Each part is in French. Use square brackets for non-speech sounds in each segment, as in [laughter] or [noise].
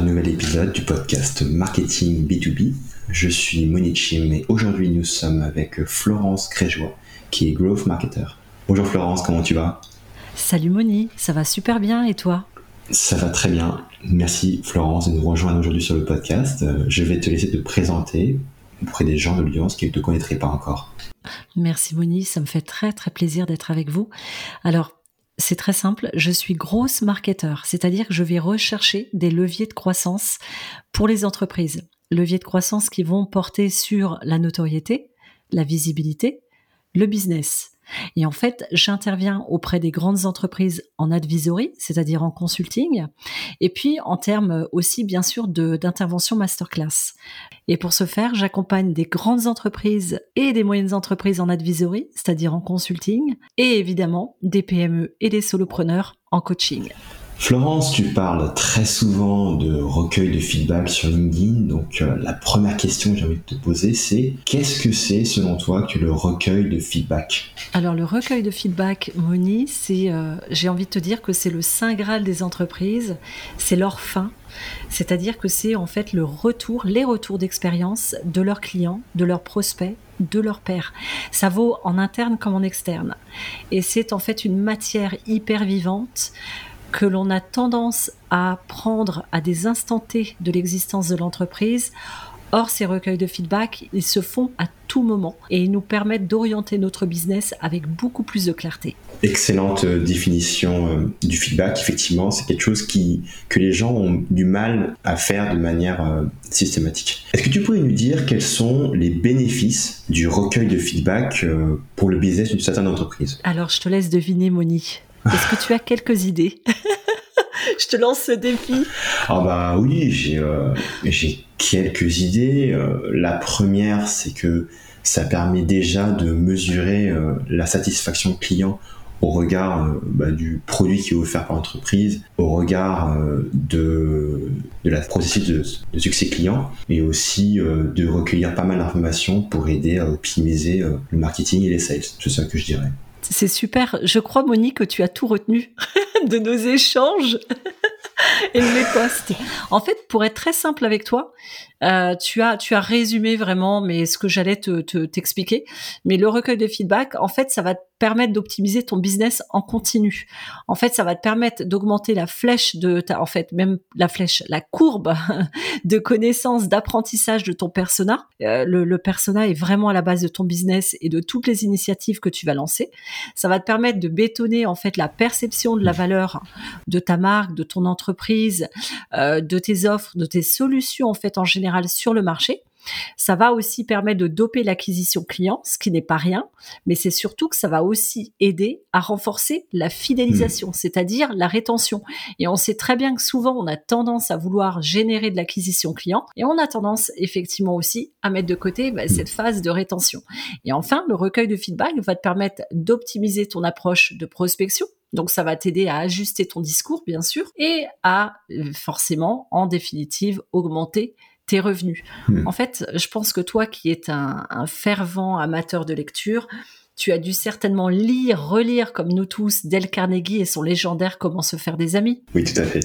un nouvel épisode du podcast Marketing B2B. Je suis Monique Chim et aujourd'hui nous sommes avec Florence Créjois qui est Growth Marketer. Bonjour Florence, comment tu vas? Salut Moni, ça va super bien et toi? Ça va très bien. Merci Florence de nous rejoindre aujourd'hui sur le podcast. Euh, je vais te laisser te présenter auprès des gens de l'audience qui ne te connaîtraient pas encore. Merci Moni, ça me fait très très plaisir d'être avec vous. Alors, c'est très simple, je suis grosse marketeur, c'est-à-dire que je vais rechercher des leviers de croissance pour les entreprises. Leviers de croissance qui vont porter sur la notoriété, la visibilité, le business. Et en fait, j'interviens auprès des grandes entreprises en advisory, c'est-à-dire en consulting, et puis en termes aussi bien sûr d'intervention masterclass. Et pour ce faire, j'accompagne des grandes entreprises et des moyennes entreprises en advisory, c'est-à-dire en consulting, et évidemment des PME et des solopreneurs en coaching. Florence, tu parles très souvent de recueil de feedback sur LinkedIn. Donc euh, la première question que j'ai envie de te poser, c'est qu'est-ce que c'est selon toi que le recueil de feedback? Alors le recueil de feedback, Moni, c'est, euh, j'ai envie de te dire que c'est le saint graal des entreprises, c'est leur fin. C'est-à-dire que c'est en fait le retour, les retours d'expérience de leurs clients, de leurs prospects, de leurs pairs. Ça vaut en interne comme en externe. Et c'est en fait une matière hyper vivante que l'on a tendance à prendre à des instants T de l'existence de l'entreprise. Or, ces recueils de feedback, ils se font à tout moment et ils nous permettent d'orienter notre business avec beaucoup plus de clarté. Excellente euh, définition euh, du feedback. Effectivement, c'est quelque chose qui, que les gens ont du mal à faire de manière euh, systématique. Est-ce que tu pourrais nous dire quels sont les bénéfices du recueil de feedback pour le business d'une certaine entreprise? Alors, je te laisse deviner, Monique. Est-ce que tu as quelques idées [laughs] Je te lance ce défi. Ah bah oui, j'ai euh, quelques idées. Euh, la première, c'est que ça permet déjà de mesurer euh, la satisfaction client au regard bah, du produit qui est offert par l'entreprise, au regard de, de la processus de, de, succès client, et aussi de recueillir pas mal d'informations pour aider à optimiser le marketing et les sales. C'est ça que je dirais. C'est super. Je crois, Monique, que tu as tout retenu [laughs] de nos échanges [laughs] et de mes posts. En fait, pour être très simple avec toi, euh, tu as tu as résumé vraiment mais ce que j'allais te t'expliquer. Mais le recueil de feedback en fait ça va te permettre d'optimiser ton business en continu. En fait ça va te permettre d'augmenter la flèche de ta en fait même la flèche la courbe [laughs] de connaissance d'apprentissage de ton persona. Euh, le, persona est vraiment à la base de ton business et de toutes les initiatives que tu vas lancer. Ça va te permettre de bétonner en fait la perception de la valeur de ta marque de ton entreprise euh, de tes offres de tes solutions en fait en général sur le marché. Ça va aussi permettre de doper l'acquisition client, ce qui n'est pas rien, mais c'est surtout que ça va aussi aider à renforcer la fidélisation, hmm. c'est-à-dire la rétention. Et on sait très bien que souvent on a tendance à vouloir générer de l'acquisition client et on a tendance effectivement aussi à mettre de côté bah, hmm. cette phase de rétention. Et enfin, le recueil de feedback va te permettre d'optimiser ton approche de prospection, donc ça va t'aider à ajuster ton discours, bien sûr, et à euh, forcément, en définitive, augmenter tes revenus. Hmm. En fait, je pense que toi qui es un, fervent amateur de lecture, tu as dû certainement lire, relire comme nous tous Dale Carnegie et son légendaire Comment se faire des amis. Oui, tout à fait.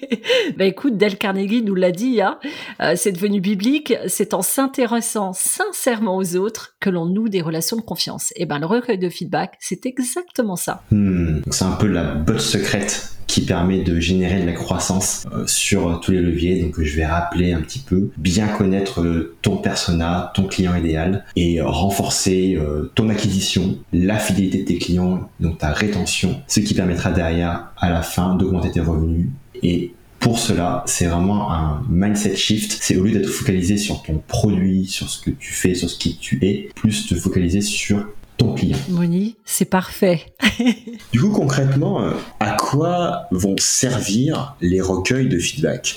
[laughs] bah écoute, Dale Carnegie nous l'a dit, hein, euh, c'est devenu biblique, c'est en s'intéressant sincèrement aux autres que l'on noue des relations de confiance. Et ben le recueil de feedback, c'est exactement ça. Hmm. c'est un peu la botte secrète qui permet de générer de la croissance euh, sur tous les leviers. Donc je vais rappeler un petit peu, bien connaître euh, ton persona, ton client idéal et renforcer ton acquisition, la fidélité de tes clients, donc ta rétention, ce qui permettra derrière à la fin d'augmenter tes revenus et pour cela, c'est vraiment un mindset shift. C'est au lieu d'être focalisé sur ton produit, sur ce que tu fais, sur ce qui tu es, plus te focaliser sur ton client. Moni, c'est parfait. du coup, concrètement, euh, à quoi vont servir les recueils de feedback?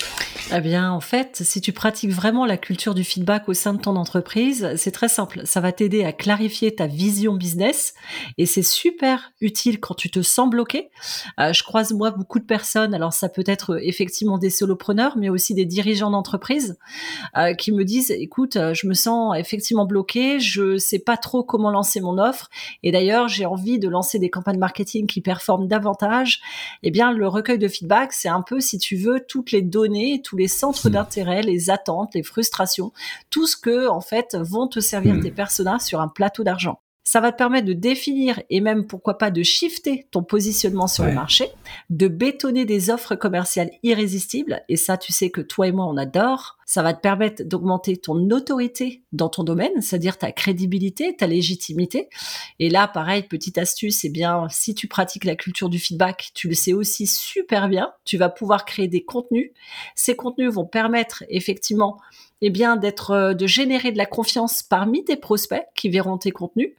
Eh bien, en fait, si tu pratiques vraiment la culture du feedback au sein de ton entreprise, c'est très simple. Ça va t'aider à clarifier ta vision business et c'est super utile quand tu te sens bloqué. Euh, je croise moi beaucoup de personnes. Alors, ça peut être effectivement des solopreneurs, mais aussi des dirigeants d'entreprise euh, qui me disent "Écoute, je me sens effectivement bloqué. Je sais pas trop comment lancer mon offre." Et d'ailleurs, j'ai envie de lancer des campagnes marketing qui performent davantage. Eh bien, le recueil de feedback, c'est un peu, si tu veux, toutes les données, tous les centres hmm. d'intérêt, les attentes, les frustrations, tout ce que, en fait, vont te servir hmm. tes personas sur un plateau d'argent. Ça va te permettre de définir et même pourquoi pas de shifter ton positionnement sur le marché, de bétonner des offres commerciales irrésistibles. Et ça, tu sais que toi et moi, on adore. Ça va te permettre d'augmenter ton autorité dans ton domaine, c'est-à-dire ta crédibilité, ta légitimité. Et là, pareil, petite astuce, eh bien, si tu pratiques la culture du feedback, tu le sais aussi super bien. Tu vas pouvoir créer des contenus. Ces contenus vont permettre effectivement eh bien, d'être, euh, de générer de la confiance parmi tes prospects qui verront tes contenus,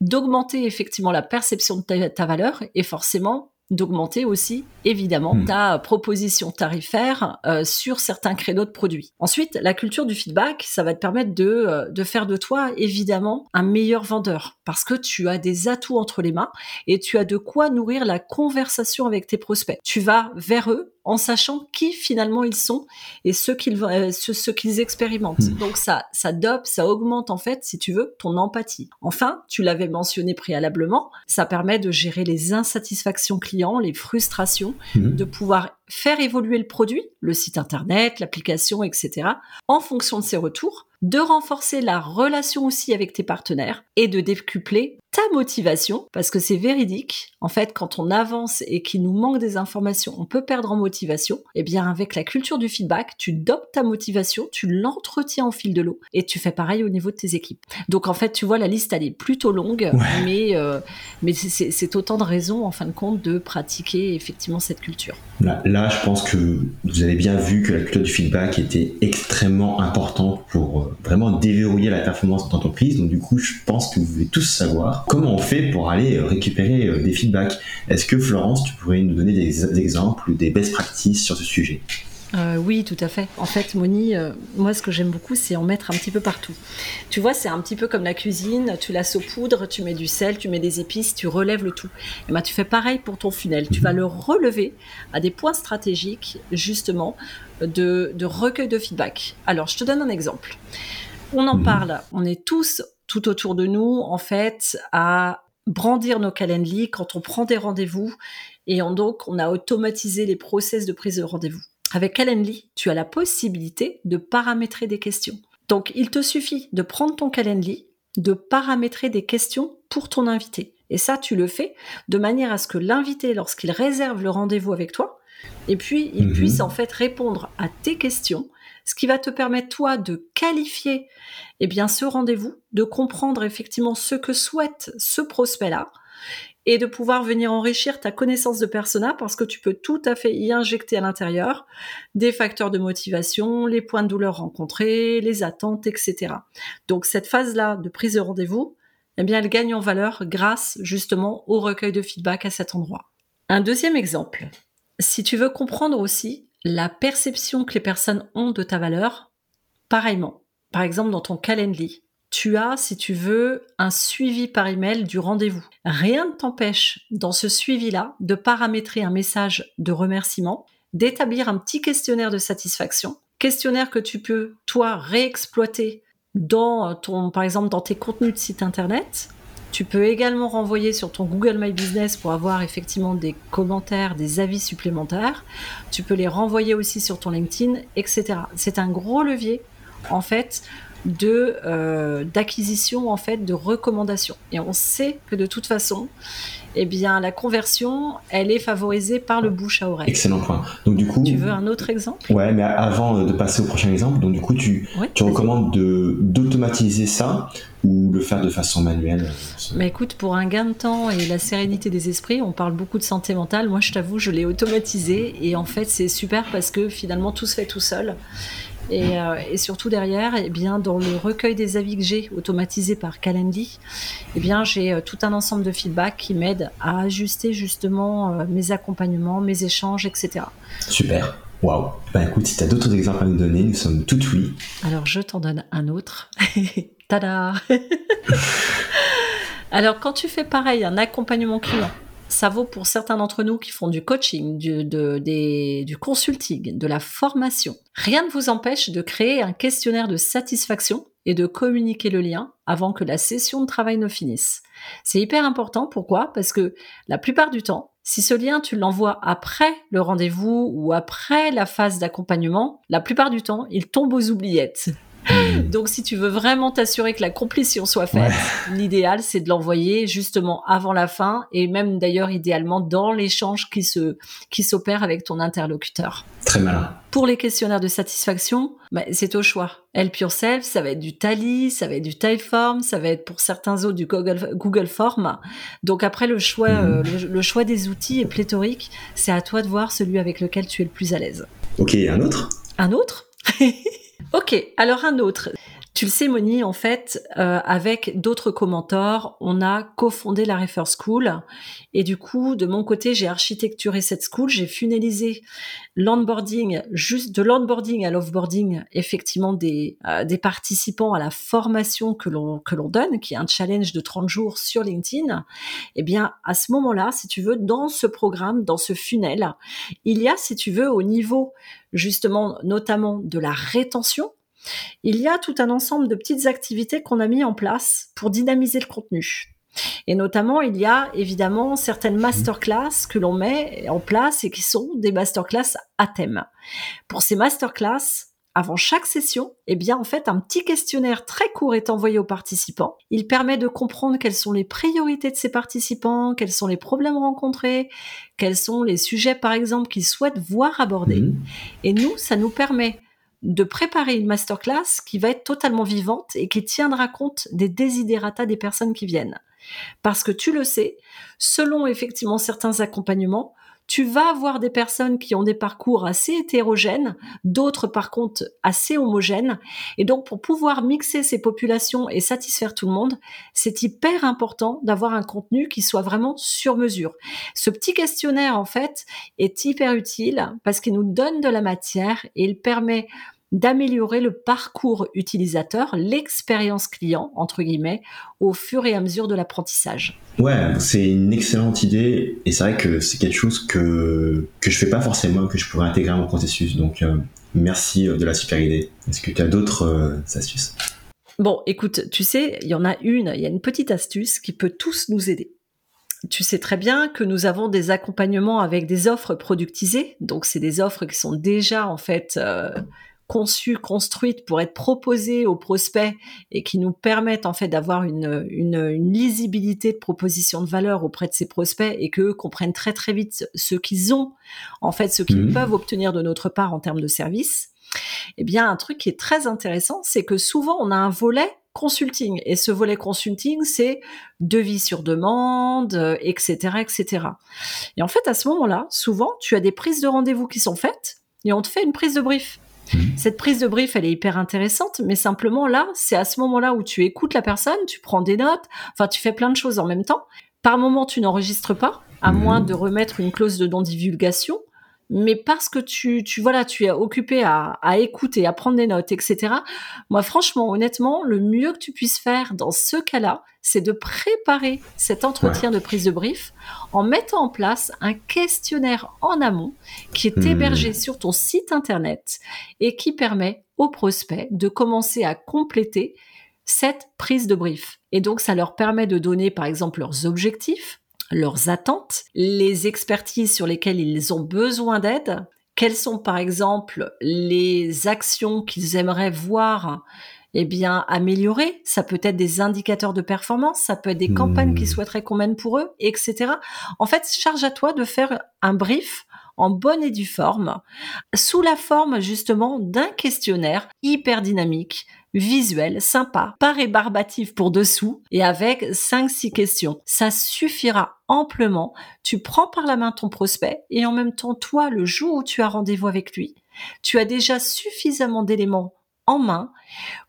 d'augmenter effectivement la perception de ta, valeur et forcément d'augmenter aussi évidemment hmm. ta proposition tarifaire euh, sur certains créneaux de produits. Ensuite, la culture du feedback, ça va te permettre de, euh, de faire de toi évidemment un meilleur vendeur parce que tu as des atouts entre les mains et tu as de quoi nourrir la conversation avec tes prospects. Tu vas vers eux en sachant qui finalement ils sont et ce qu'ils euh, ce, qu'ils expérimentent. Hmm. Donc ça ça dope, ça augmente en fait si tu veux ton empathie. Enfin, tu l'avais mentionné préalablement, ça permet de gérer les insatisfactions clients, les frustrations, hmm. de pouvoir faire évoluer le produit, le site internet, l'application, etc., en fonction de ses retours, de renforcer la relation aussi avec tes partenaires et de décupler ta motivation, parce que c'est véridique. En fait, quand on avance et qu'il nous manque des informations, on peut perdre en motivation. Et eh bien, avec la culture du feedback, tu dopes ta motivation, tu l'entretiens au fil de l'eau et tu fais pareil au niveau de tes équipes. Donc, en fait, tu vois, la liste, elle est plutôt longue, mais, euh, mais c'est autant de raisons, en fin de compte, de pratiquer effectivement cette culture. Là, là, je pense que vous avez bien vu que la culture du feedback était extrêmement importante pour euh, vraiment déverrouiller la performance d'entreprise. Donc, du coup, je pense que vous voulez tous savoir comment on fait pour aller récupérer euh, des feedbacks? Est-ce que Florence, tu pourrais nous donner des exemples ou des best practices sur ce sujet? Euh, oui, tout à fait. En fait, Moni, euh, moi, ce que j'aime beaucoup, c'est en mettre un petit peu partout. Tu vois, c'est un petit peu comme la cuisine. Tu la saupoudres, tu mets du sel, tu mets des épices, tu relèves le tout. Et ben, tu fais pareil pour ton funnel. Tu vas mhm. le relever à des points stratégiques, justement, de, recueil de feedback. Alors, je te donne un exemple. On en mhm. parle. On est tous tout autour de nous, en fait, à brandir nos calendriers quand on prend des rendez-vous et donc on a automatisé les process de prise de rendez-vous. Avec Calendly, tu as la possibilité de paramétrer des questions. Donc il te suffit de prendre ton Calendly, de paramétrer des questions pour ton invité. Et ça, tu le fais de manière à ce que l'invité, lorsqu'il réserve le rendez-vous avec toi, et puis il mhm. puisse en fait répondre à tes questions ce qui va te permettre toi de qualifier eh bien ce rendez-vous, de comprendre effectivement ce que souhaite ce prospect-là et de pouvoir venir enrichir ta connaissance de persona parce que tu peux tout à fait y injecter à l'intérieur des facteurs de motivation, les points de douleur rencontrés, les attentes, etc. Donc cette phase-là de prise de rendez-vous, eh bien elle gagne en valeur grâce justement au recueil de feedback à cet endroit. Un deuxième exemple, si tu veux comprendre aussi la perception que les personnes ont de ta valeur, pareillement. Par exemple, dans ton Calendly, tu as, si tu veux, un suivi par email du rendez-vous. Rien ne t'empêche, dans ce suivi-là, de paramétrer un message de remerciement, d'établir un petit questionnaire de satisfaction, questionnaire que tu peux, toi, réexploiter dans ton, par exemple, dans tes contenus de site internet, tu peux également renvoyer sur ton Google My Business pour avoir effectivement des commentaires, des avis supplémentaires. Tu peux les renvoyer aussi sur ton LinkedIn, etc. C'est un gros levier en fait de euh, d'acquisition en fait de recommandations. Et on sait que de toute façon, eh bien la conversion, elle est favorisée par le bouche à oreille. Excellent point. Donc du coup, tu veux un autre exemple? Ouais, mais avant de passer au prochain exemple, donc du coup tu tu recommandes de d'automatiser ça ou le faire de façon manuelle? Mais écoute, pour un gain de temps et la sérénité des esprits, on parle beaucoup de santé mentale. Moi, je t'avoue, je l'ai automatisé et en fait, c'est super parce que finalement, tout se fait tout seul. Euh, et, surtout derrière, eh bien, dans le recueil des avis que j'ai automatisé par Calendly, eh bien, j'ai euh, tout un ensemble de feedback qui m'aide à ajuster justement euh, mes accompagnements, mes échanges, etc. Super. Waouh. Bah écoute, si tu as d'autres exemples à nous donner, nous sommes tout oui. Alors, je t'en donne un autre. [laughs] Tada [laughs] Alors, quand tu fais pareil, un accompagnement client, ça vaut pour certains d'entre nous qui font du coaching, du, consulting, de la formation. Rien ne vous empêche de créer un questionnaire de satisfaction et de communiquer le lien avant que la session de travail ne finisse. C'est hyper important. Pourquoi? Parce que la plupart du temps, si ce lien, tu l'envoies après le rendez-vous ou après la phase d'accompagnement, la plupart du temps, il tombe aux oubliettes. [gasps] Donc, si tu veux vraiment t'assurer que la complétion soit faite, [laughs] l'idéal, c'est de l'envoyer justement avant la fin et même d'ailleurs idéalement dans l'échange qui se, qui s'opère avec ton interlocuteur. Très malin. Pour les questionnaires de satisfaction, bah, c'est au choix. Help Yourself, ça va être du Tally, ça va être du Typeform, ça va être pour certains autres du Google, Google Form. Donc après, le choix, hmm. euh, le choix des outils est pléthorique. C'est à toi de voir celui avec lequel tu es le plus à l'aise. Ok, un autre? Un autre? [laughs] Ok, alors un autre. Tu le sais, Moni, en fait, euh, avec d'autres commenteurs, on a cofondé la Refer School. Et du coup, de mon côté, j'ai architecturé cette school, j'ai funalisé l'onboarding, juste de l'onboarding à l'offboarding, effectivement, des, euh, des participants à la formation que l'on, que l'on donne, qui est un challenge de 30 jours sur LinkedIn. Eh bien, à ce moment-là, si tu veux, dans ce programme, dans ce funnel, il y a, si tu veux, au niveau, justement, notamment de la rétention, il y a tout un ensemble de petites activités qu'on a mis en place pour dynamiser le contenu. Et notamment, il y a évidemment certaines masterclass que l'on met en place et qui sont des masterclass à thème. Pour ces masterclass, avant chaque session, eh bien, en fait, un petit questionnaire très court est envoyé aux participants. Il permet de comprendre quelles sont les priorités de ces participants, quels sont les problèmes rencontrés, quels sont les sujets, par exemple, qu'ils souhaitent voir abordés. Mhm. Et nous, ça nous permet de préparer une masterclass qui va être totalement vivante et qui tiendra compte des désidératas des personnes qui viennent. Parce que tu le sais, selon effectivement certains accompagnements, tu vas avoir des personnes qui ont des parcours assez hétérogènes, d'autres par contre assez homogènes. Et donc pour pouvoir mixer ces populations et satisfaire tout le monde, c'est hyper important d'avoir un contenu qui soit vraiment sur mesure. Ce petit questionnaire en fait est hyper utile parce qu'il nous donne de la matière et il permet d'améliorer le parcours utilisateur, l'expérience client, entre guillemets, au fur et à mesure de l'apprentissage. Ouais, c'est une excellente idée et c'est vrai que c'est quelque chose que, que je fais pas forcément, que je pourrais intégrer à mon processus. Donc, euh, merci euh, de la super idée. Est-ce que tu as d'autres euh, astuces? Bon, écoute, tu sais, il y en a une, il y a une petite astuce qui peut tous nous aider. Tu sais très bien que nous avons des accompagnements avec des offres productisées. Donc, c'est des offres qui sont déjà, en fait, conçues, construites pour être proposées aux prospects et qui nous permettent en fait d'avoir une, une, lisibilité de proposition de valeur auprès de ces prospects et qu'eux comprennent très très vite ce qu'ils ont, en fait, ce qu'ils mmh. peuvent obtenir de notre part en termes de services. Eh bien, un truc qui est très intéressant, c'est que souvent on a un volet consulting. Et ce volet consulting, c'est devis sur demande, etc., etc. Et en fait, à ce moment-là, souvent, tu as des prises de rendez-vous qui sont faites et on te fait une prise de brief. Mhm. Cette prise de brief, elle est hyper intéressante, mais simplement là, c'est à ce moment-là où tu écoutes la personne, tu prends des notes, enfin, tu fais plein de choses en même temps. Par moment, tu n'enregistres pas, à mhm. moins de remettre une clause de non-divulgation mais parce que tu, tu voilà, tu es occupé à, à écouter, à prendre des notes, etc. Moi, franchement, honnêtement, le mieux que tu puisses faire dans ce cas-là, c'est de préparer cet entretien de prise de brief en mettant en place un questionnaire en amont qui est hmm. hébergé sur ton site internet et qui permet aux prospects de commencer à compléter cette prise de brief. Et donc, ça leur permet de donner, par exemple, leurs objectifs, leurs attentes, les expertises sur lesquelles ils ont besoin d'aide, quelles sont par exemple les actions qu'ils aimeraient voir eh bien améliorer. Ça peut être des indicateurs de performance, ça peut être des campagnes qu'ils hmm. souhaiteraient qu'on mène pour eux, etc. En fait, charge à toi de faire un brief en bonne et due forme, sous la forme justement d'un questionnaire hyper dynamique visuel, sympa, pas rébarbatif pour dessous et avec 5-6 questions. Ça suffira amplement. Tu prends par la main ton prospect et en même temps, toi, le jour où tu as rendez-vous avec lui, tu as déjà suffisamment d'éléments en main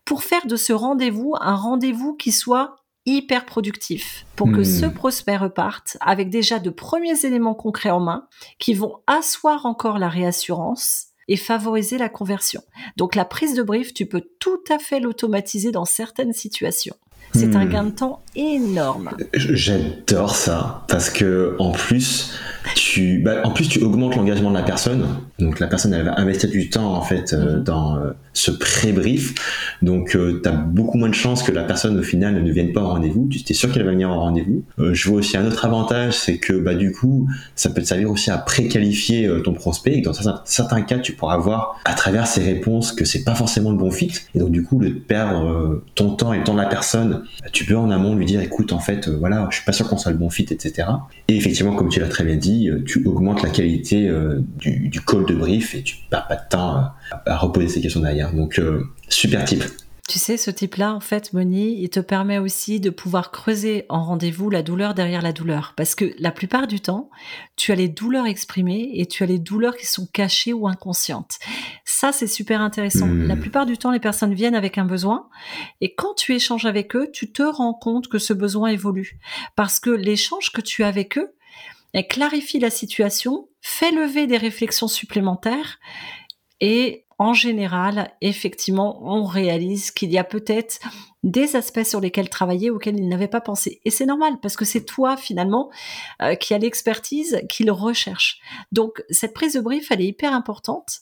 pour faire de ce rendez-vous un rendez-vous qui soit hyper productif pour que ce hmm. prospect reparte avec déjà de premiers éléments concrets en main qui vont asseoir encore la réassurance et favoriser la conversion. Donc la prise de brief, tu peux tout à fait l'automatiser dans certaines situations. C'est un hmm. gain de temps énorme. J'adore ça parce que en plus, tu, bah, en plus, tu augmentes l'engagement de la personne. Donc la personne, elle va investir du temps en fait euh, mhm. dans euh, ce pré-brief. Donc euh, tu as beaucoup moins de chances que la personne au final ne vienne pas au rendez-vous. Tu es sûr qu'elle va venir au rendez-vous. je vois aussi un autre avantage, c'est que bah du coup, ça peut te servir aussi à préqualifier ton prospect. Et dans certains, cas, tu pourras voir à travers ses réponses que c'est pas forcément le bon fit. Et donc du coup, de perdre ton temps et le temps de la personne, tu peux en amont lui dire, écoute, en fait, voilà, je suis pas sûr qu'on soit le bon fit, etc. Et effectivement, comme tu l'as très bien dit euh, tu augmentes la qualité euh, du, call de brief et tu perds pas de temps à, reposer ces questions derrière. Donc, euh, super type. Tu sais, ce type-là, en fait, Moni, il te permet aussi de pouvoir creuser en rendez-vous la douleur derrière la douleur. Parce que la plupart du temps, tu as les douleurs exprimées et tu as les douleurs qui sont cachées ou inconscientes. Ça, c'est super intéressant. Hmm. La plupart du temps, les personnes viennent avec un besoin et quand tu échanges avec eux, tu te rends compte que ce besoin évolue. Parce que l'échange que tu as avec eux, elle clarifie la situation, fait lever des réflexions supplémentaires et en général, effectivement, on réalise qu'il y a peut-être des aspects sur lesquels travailler auxquels il n'avait pas pensé. Et c'est normal parce que c'est toi finalement euh, qui a l'expertise qu'il recherche. Donc cette prise de brief, elle est hyper importante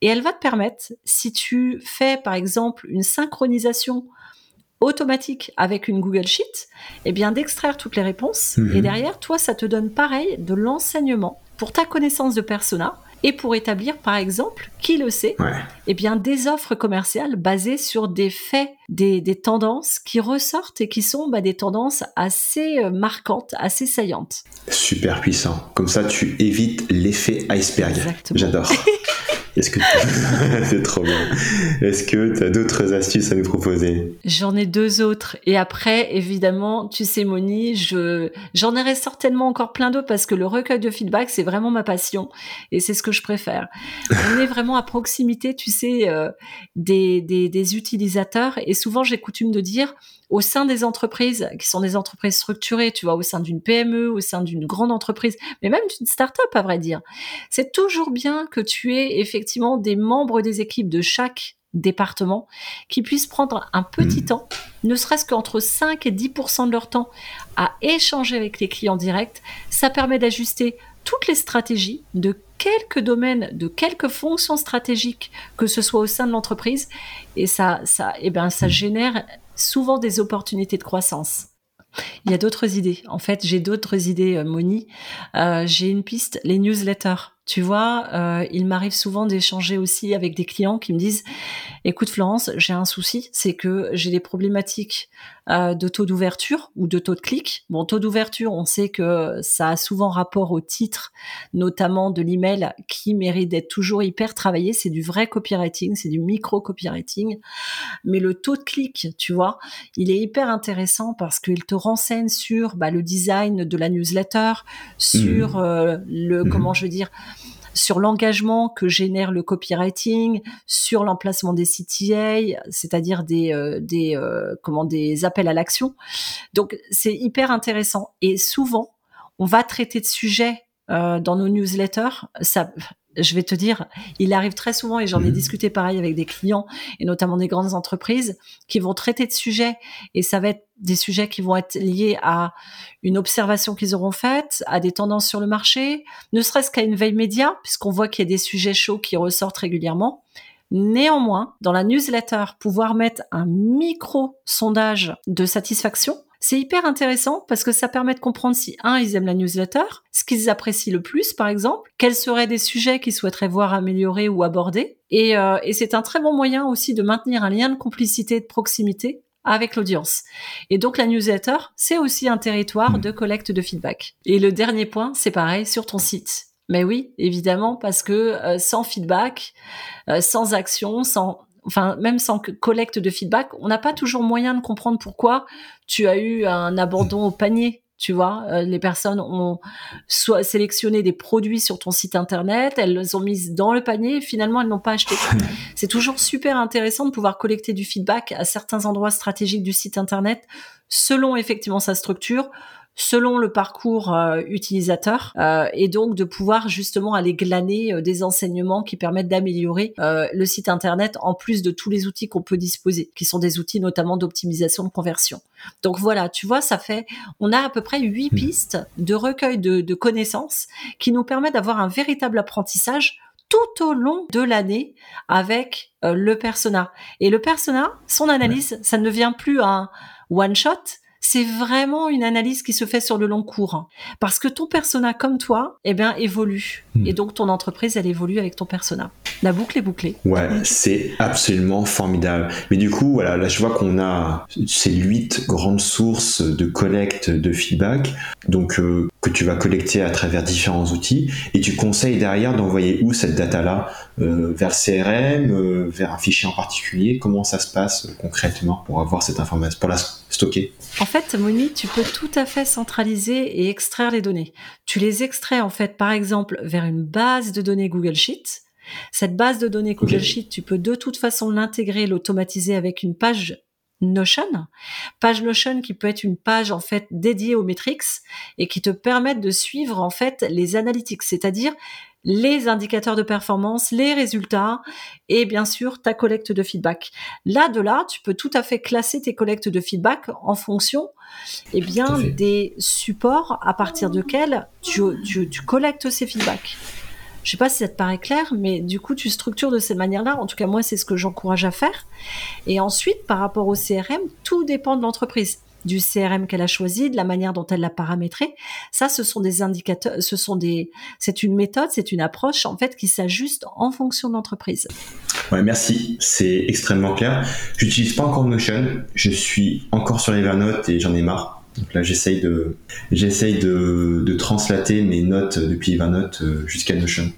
et elle va te permettre, si tu fais par exemple une synchronisation automatique avec une Google Sheet, eh bien d'extraire toutes les réponses. Mhm. Et derrière, toi, ça te donne pareil de l'enseignement pour ta connaissance de persona et pour établir, par exemple, qui le sait, eh bien des offres commerciales basées sur des faits, des, tendances qui ressortent et qui sont bah, des tendances assez euh, marquantes, assez saillantes. Super puissant. Comme ça, tu évites l'effet iceberg. J'adore. [laughs] Est-ce que [laughs] c'est trop bien. Est-ce que tu as d'autres astuces à nous proposer? J'en ai deux autres et après évidemment, tu sais Moni, je j'en aurai certainement encore plein d'autres parce que le recueil de feedback, c'est vraiment ma passion et c'est ce que je préfère. [laughs] On est vraiment à proximité, tu sais euh, des, des, des utilisateurs et souvent j'ai coutume de dire au sein des entreprises qui sont des entreprises structurées, tu vois, au sein d'une PME, au sein d'une grande entreprise, mais même d'une start-up à vrai dire. C'est toujours bien que tu aies effectivement des membres des équipes de chaque département qui puissent prendre un petit mmh. temps, ne serait-ce qu'entre 5 et 10% de leur temps à échanger avec les clients directs. Ça permet d'ajuster toutes les stratégies de quelques domaines, de quelques fonctions stratégiques, que ce soit au sein de l'entreprise, et ça, ça, eh ben, ça mmh. génère souvent des opportunités de croissance. Il y a d'autres idées. En fait, j'ai d'autres idées, euh, Moni. Euh, j'ai une piste, les newsletters. Tu vois, euh, il m'arrive souvent d'échanger aussi avec des clients qui me disent "Écoute Florence, j'ai un souci, c'est que j'ai des problématiques euh, de taux d'ouverture ou de taux de clic. Bon, taux d'ouverture, on sait que ça a souvent rapport au titre, notamment de l'email, qui mérite d'être toujours hyper travaillé. C'est du vrai copywriting, c'est du micro copywriting. Mais le taux de clic, tu vois, il est hyper intéressant parce qu'il te renseigne sur bah, le design de la newsletter, sur mmh. euh, le mmh. comment je veux dire sur l'engagement que génère le copywriting, sur l'emplacement des CTA, c'est-à-dire des euh, des euh, comment des appels à l'action. Donc c'est hyper intéressant et souvent on va traiter de sujets euh, dans nos newsletters. Je vais te dire, il arrive très souvent, et j'en ai mmh. discuté pareil avec des clients, et notamment des grandes entreprises, qui vont traiter de sujets, et ça va être des sujets qui vont être liés à une observation qu'ils auront faite, à des tendances sur le marché, ne serait-ce qu'à une veille média, puisqu'on voit qu'il y a des sujets chauds qui ressortent régulièrement. Néanmoins, dans la newsletter, pouvoir mettre un micro sondage de satisfaction, c'est hyper intéressant parce que ça permet de comprendre si, un, ils aiment la newsletter, ce qu'ils apprécient le plus, par exemple, quels seraient des sujets qu'ils souhaiteraient voir améliorés ou abordés. Et, euh, et c'est un très bon moyen aussi de maintenir un lien de complicité et de proximité avec l'audience. Et donc la newsletter, c'est aussi un territoire de collecte de feedback. Et le dernier point, c'est pareil sur ton site. Mais oui, évidemment, parce que euh, sans feedback, euh, sans action, sans enfin même sans collecte de feedback, on n'a pas toujours moyen de comprendre pourquoi tu as eu un abandon au panier. Tu vois, euh, les personnes ont soit sélectionné des produits sur ton site internet, elles les ont mises dans le panier et finalement elles n'ont pas acheté. [laughs] C'est toujours super intéressant de pouvoir collecter du feedback à certains endroits stratégiques du site internet selon effectivement sa structure, selon le parcours euh, utilisateur euh, et donc de pouvoir justement aller glaner euh, des enseignements qui permettent d'améliorer le site internet en plus de tous les outils qu'on peut disposer, qui sont des outils notamment d'optimisation de conversion. Donc voilà, tu vois, ça fait, on a à peu près huit mmh. pistes de recueil de, de connaissances qui nous permettent d'avoir un véritable apprentissage tout au long de l'année avec le persona. Et le persona, son analyse, ça ne devient plus un one shot, c'est vraiment une analyse qui se fait sur le long cours. Hein. Parce que ton persona, comme toi, eh bien, évolue. Hmm. Et donc, ton entreprise, elle évolue avec ton persona. La boucle est bouclée. Ouais, c'est absolument formidable. Mais du coup, voilà, là, je vois qu'on a ces huit grandes sources de collecte de feedback, donc euh, que tu vas collecter à travers différents outils, et tu conseilles derrière d'envoyer où cette data-là euh, Vers le CRM, euh, vers un fichier en particulier? Comment ça se passe concrètement pour avoir cette information, pour la stocker? En fait, Moni, tu peux tout à fait centraliser et extraire les données. Tu les extrais en fait, par exemple, vers une base de données Google Sheets. Cette base de données Google Sheets, tu peux de toute façon l'intégrer, l'automatiser avec une page Notion. Page Notion qui peut être une page en fait dédiée aux metrics et qui te permettent de suivre en fait les analytics, c'est-à-dire les indicateurs de performance, les résultats et bien sûr ta collecte de feedback. Là de là, tu peux tout à fait classer tes collectes de feedback en fonction eh bien des supports à partir desquels tu, tu, tu collectes ces feedbacks. Je sais pas si ça te paraît clair, mais du coup, tu structures de cette manière-là. En tout cas, moi, c'est ce que j'encourage à faire. Et ensuite, par rapport au CRM, tout dépend de l'entreprise du CRM qu'elle a choisi, de la manière dont elle l'a paramétré. Ça, ce sont des indicateurs, ce sont des, c'est une méthode, c'est une approche en fait qui s'ajuste en fonction de l'entreprise. Ouais, merci, c'est extrêmement clair. J'utilise pas encore Notion, je suis encore sur Evernote et j'en ai marre. Donc là, j'essaye de, j'essaye de, de translater mes notes depuis Evernote euh, jusqu'à Notion.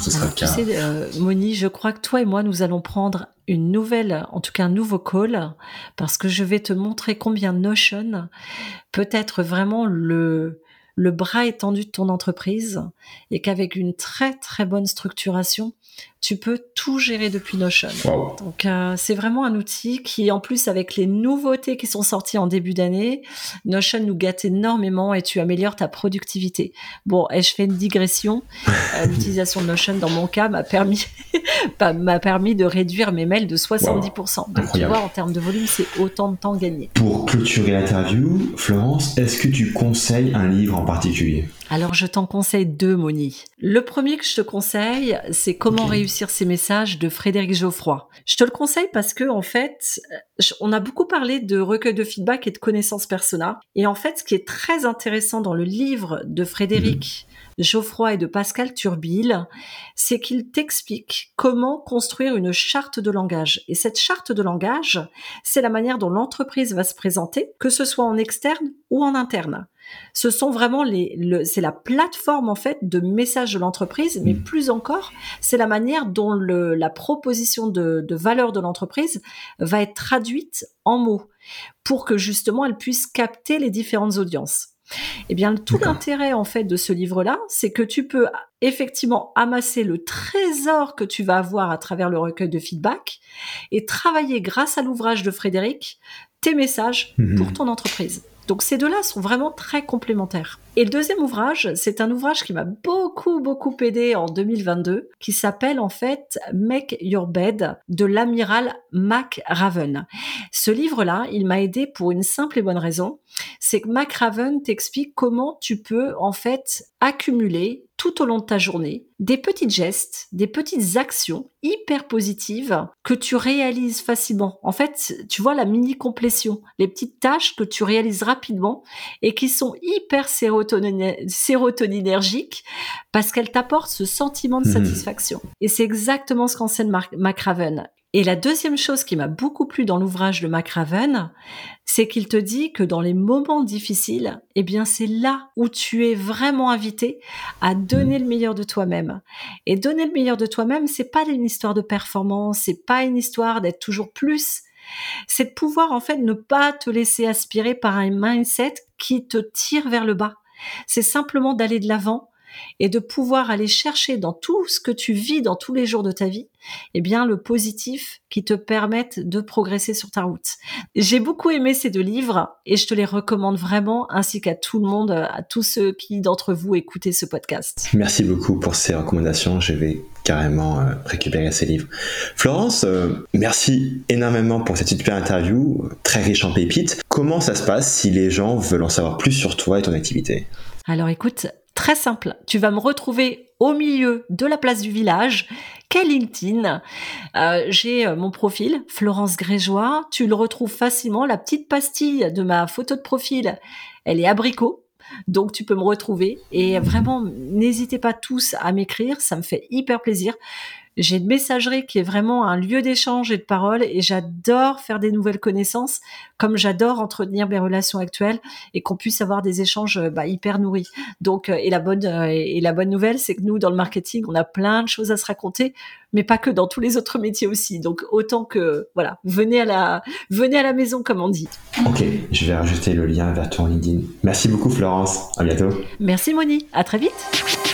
ce sera le cas. Tu sais, euh, Moni, je crois que toi et moi, nous allons prendre une nouvelle, en tout cas un nouveau call, parce que je vais te montrer combien Notion peut être vraiment le, le bras étendu de ton entreprise et qu'avec une très très bonne structuration, tu peux tout gérer depuis Notion. Donc euh, c'est vraiment un outil qui, en plus avec les nouveautés qui sont sorties en début d'année, Notion nous gâte énormément et tu améliores ta productivité. Bon, et je fais une digression. Euh, [laughs] l'utilisation de Notion dans mon cas m'a permis [laughs] m'a permis de réduire mes mails de 70%. Donc tu vois, en termes de volume, c'est autant de temps gagné. Pour clôturer l'interview, Florence, est-ce que tu conseilles un livre en particulier? Alors je t'en conseille deux, Moni. Le premier que je te conseille, c'est Comment réussir ces messages de Frédéric Geoffroy. Je te le conseille parce que en fait, on a beaucoup parlé de recueil de feedback et de connaissances persona. Et en fait, ce qui est très intéressant dans le livre de Frédéric mhm. Geoffroy et de Pascal Turbille, c'est qu'il t'explique comment construire une charte de langage. Et cette charte de langage, c'est la manière dont l'entreprise va se présenter, que ce soit en externe ou en interne. Ce sont vraiment les, c'est la plateforme en fait de message de l'entreprise, mais mm. plus encore, c'est la manière dont le, la proposition de, de valeur de l'entreprise va être traduite en mots pour que justement elle puisse capter les différentes audiences. Eh bien, tout l'intérêt en fait de ce livre-là, c'est que tu peux effectivement amasser le trésor que tu vas avoir à travers le recueil de feedback et travailler grâce à l'ouvrage de Frédéric tes messages mm-hmm. pour ton entreprise. Donc ces deux-là sont vraiment très complémentaires. Et le deuxième ouvrage, c'est un ouvrage qui m'a beaucoup, beaucoup aidé en 2022, qui s'appelle en fait Make Your Bed de l'amiral Mac Raven. Ce livre-là, il m'a aidé pour une simple et bonne raison, c'est que Mac Raven t'explique comment tu peux en fait accumuler tout au long de ta journée des petits gestes, des petites actions hyper positives que tu réalises facilement. En fait, tu vois la mini complétion, les petites tâches que tu réalises rapidement et qui sont hyper sérotoninergiques parce qu'elles t'apportent ce sentiment de mmh. satisfaction. Et c'est exactement ce qu'enseigne McRaven. Et la deuxième chose qui m'a beaucoup plu dans l'ouvrage de McRaven, c'est qu'il te dit que dans les moments difficiles, eh bien, c'est là où tu es vraiment invité à donner le meilleur de toi-même. Et donner le meilleur de toi-même, c'est pas une histoire de performance, c'est pas une histoire d'être toujours plus. C'est de pouvoir, en fait, ne pas te laisser aspirer par un mindset qui te tire vers le bas. C'est simplement d'aller de l'avant, et de pouvoir aller chercher dans tout ce que tu vis dans tous les jours de ta vie, eh bien, le positif qui te permette de progresser sur ta route. J'ai beaucoup aimé ces deux livres et je te les recommande vraiment ainsi qu'à tout le monde, à tous ceux qui d'entre vous écoutez ce podcast. Merci beaucoup pour ces recommandations. Je vais carrément euh, récupérer ces livres. Florence, euh, merci énormément pour cette super interview, très riche en pépites. Comment ça se passe si les gens veulent en savoir plus sur toi et ton activité? Alors écoute, très simple. Tu vas me retrouver au milieu de la place du village, quel LinkedIn. Euh, j'ai mon profil, Florence Grégeois. Tu le retrouves facilement. La petite pastille de ma photo de profil, elle est abricot. Donc tu peux me retrouver et vraiment n'hésitez pas tous à m'écrire, ça me fait hyper plaisir. J'ai une messagerie qui est vraiment un lieu d'échange et de parole et j'adore faire des nouvelles connaissances comme j'adore entretenir mes relations actuelles et qu'on puisse avoir des échanges bah, hyper nourris. Donc, euh, et la bonne, euh, et la bonne nouvelle, c'est que nous, dans le marketing, on a plein de choses à se raconter, mais pas que dans tous les autres métiers aussi. Donc, autant que, voilà, venez à la, venez à la maison, comme on dit. Ok, je vais rajouter le lien vers ton LinkedIn. Merci beaucoup, Florence. À bientôt. Merci, Moni. À très vite.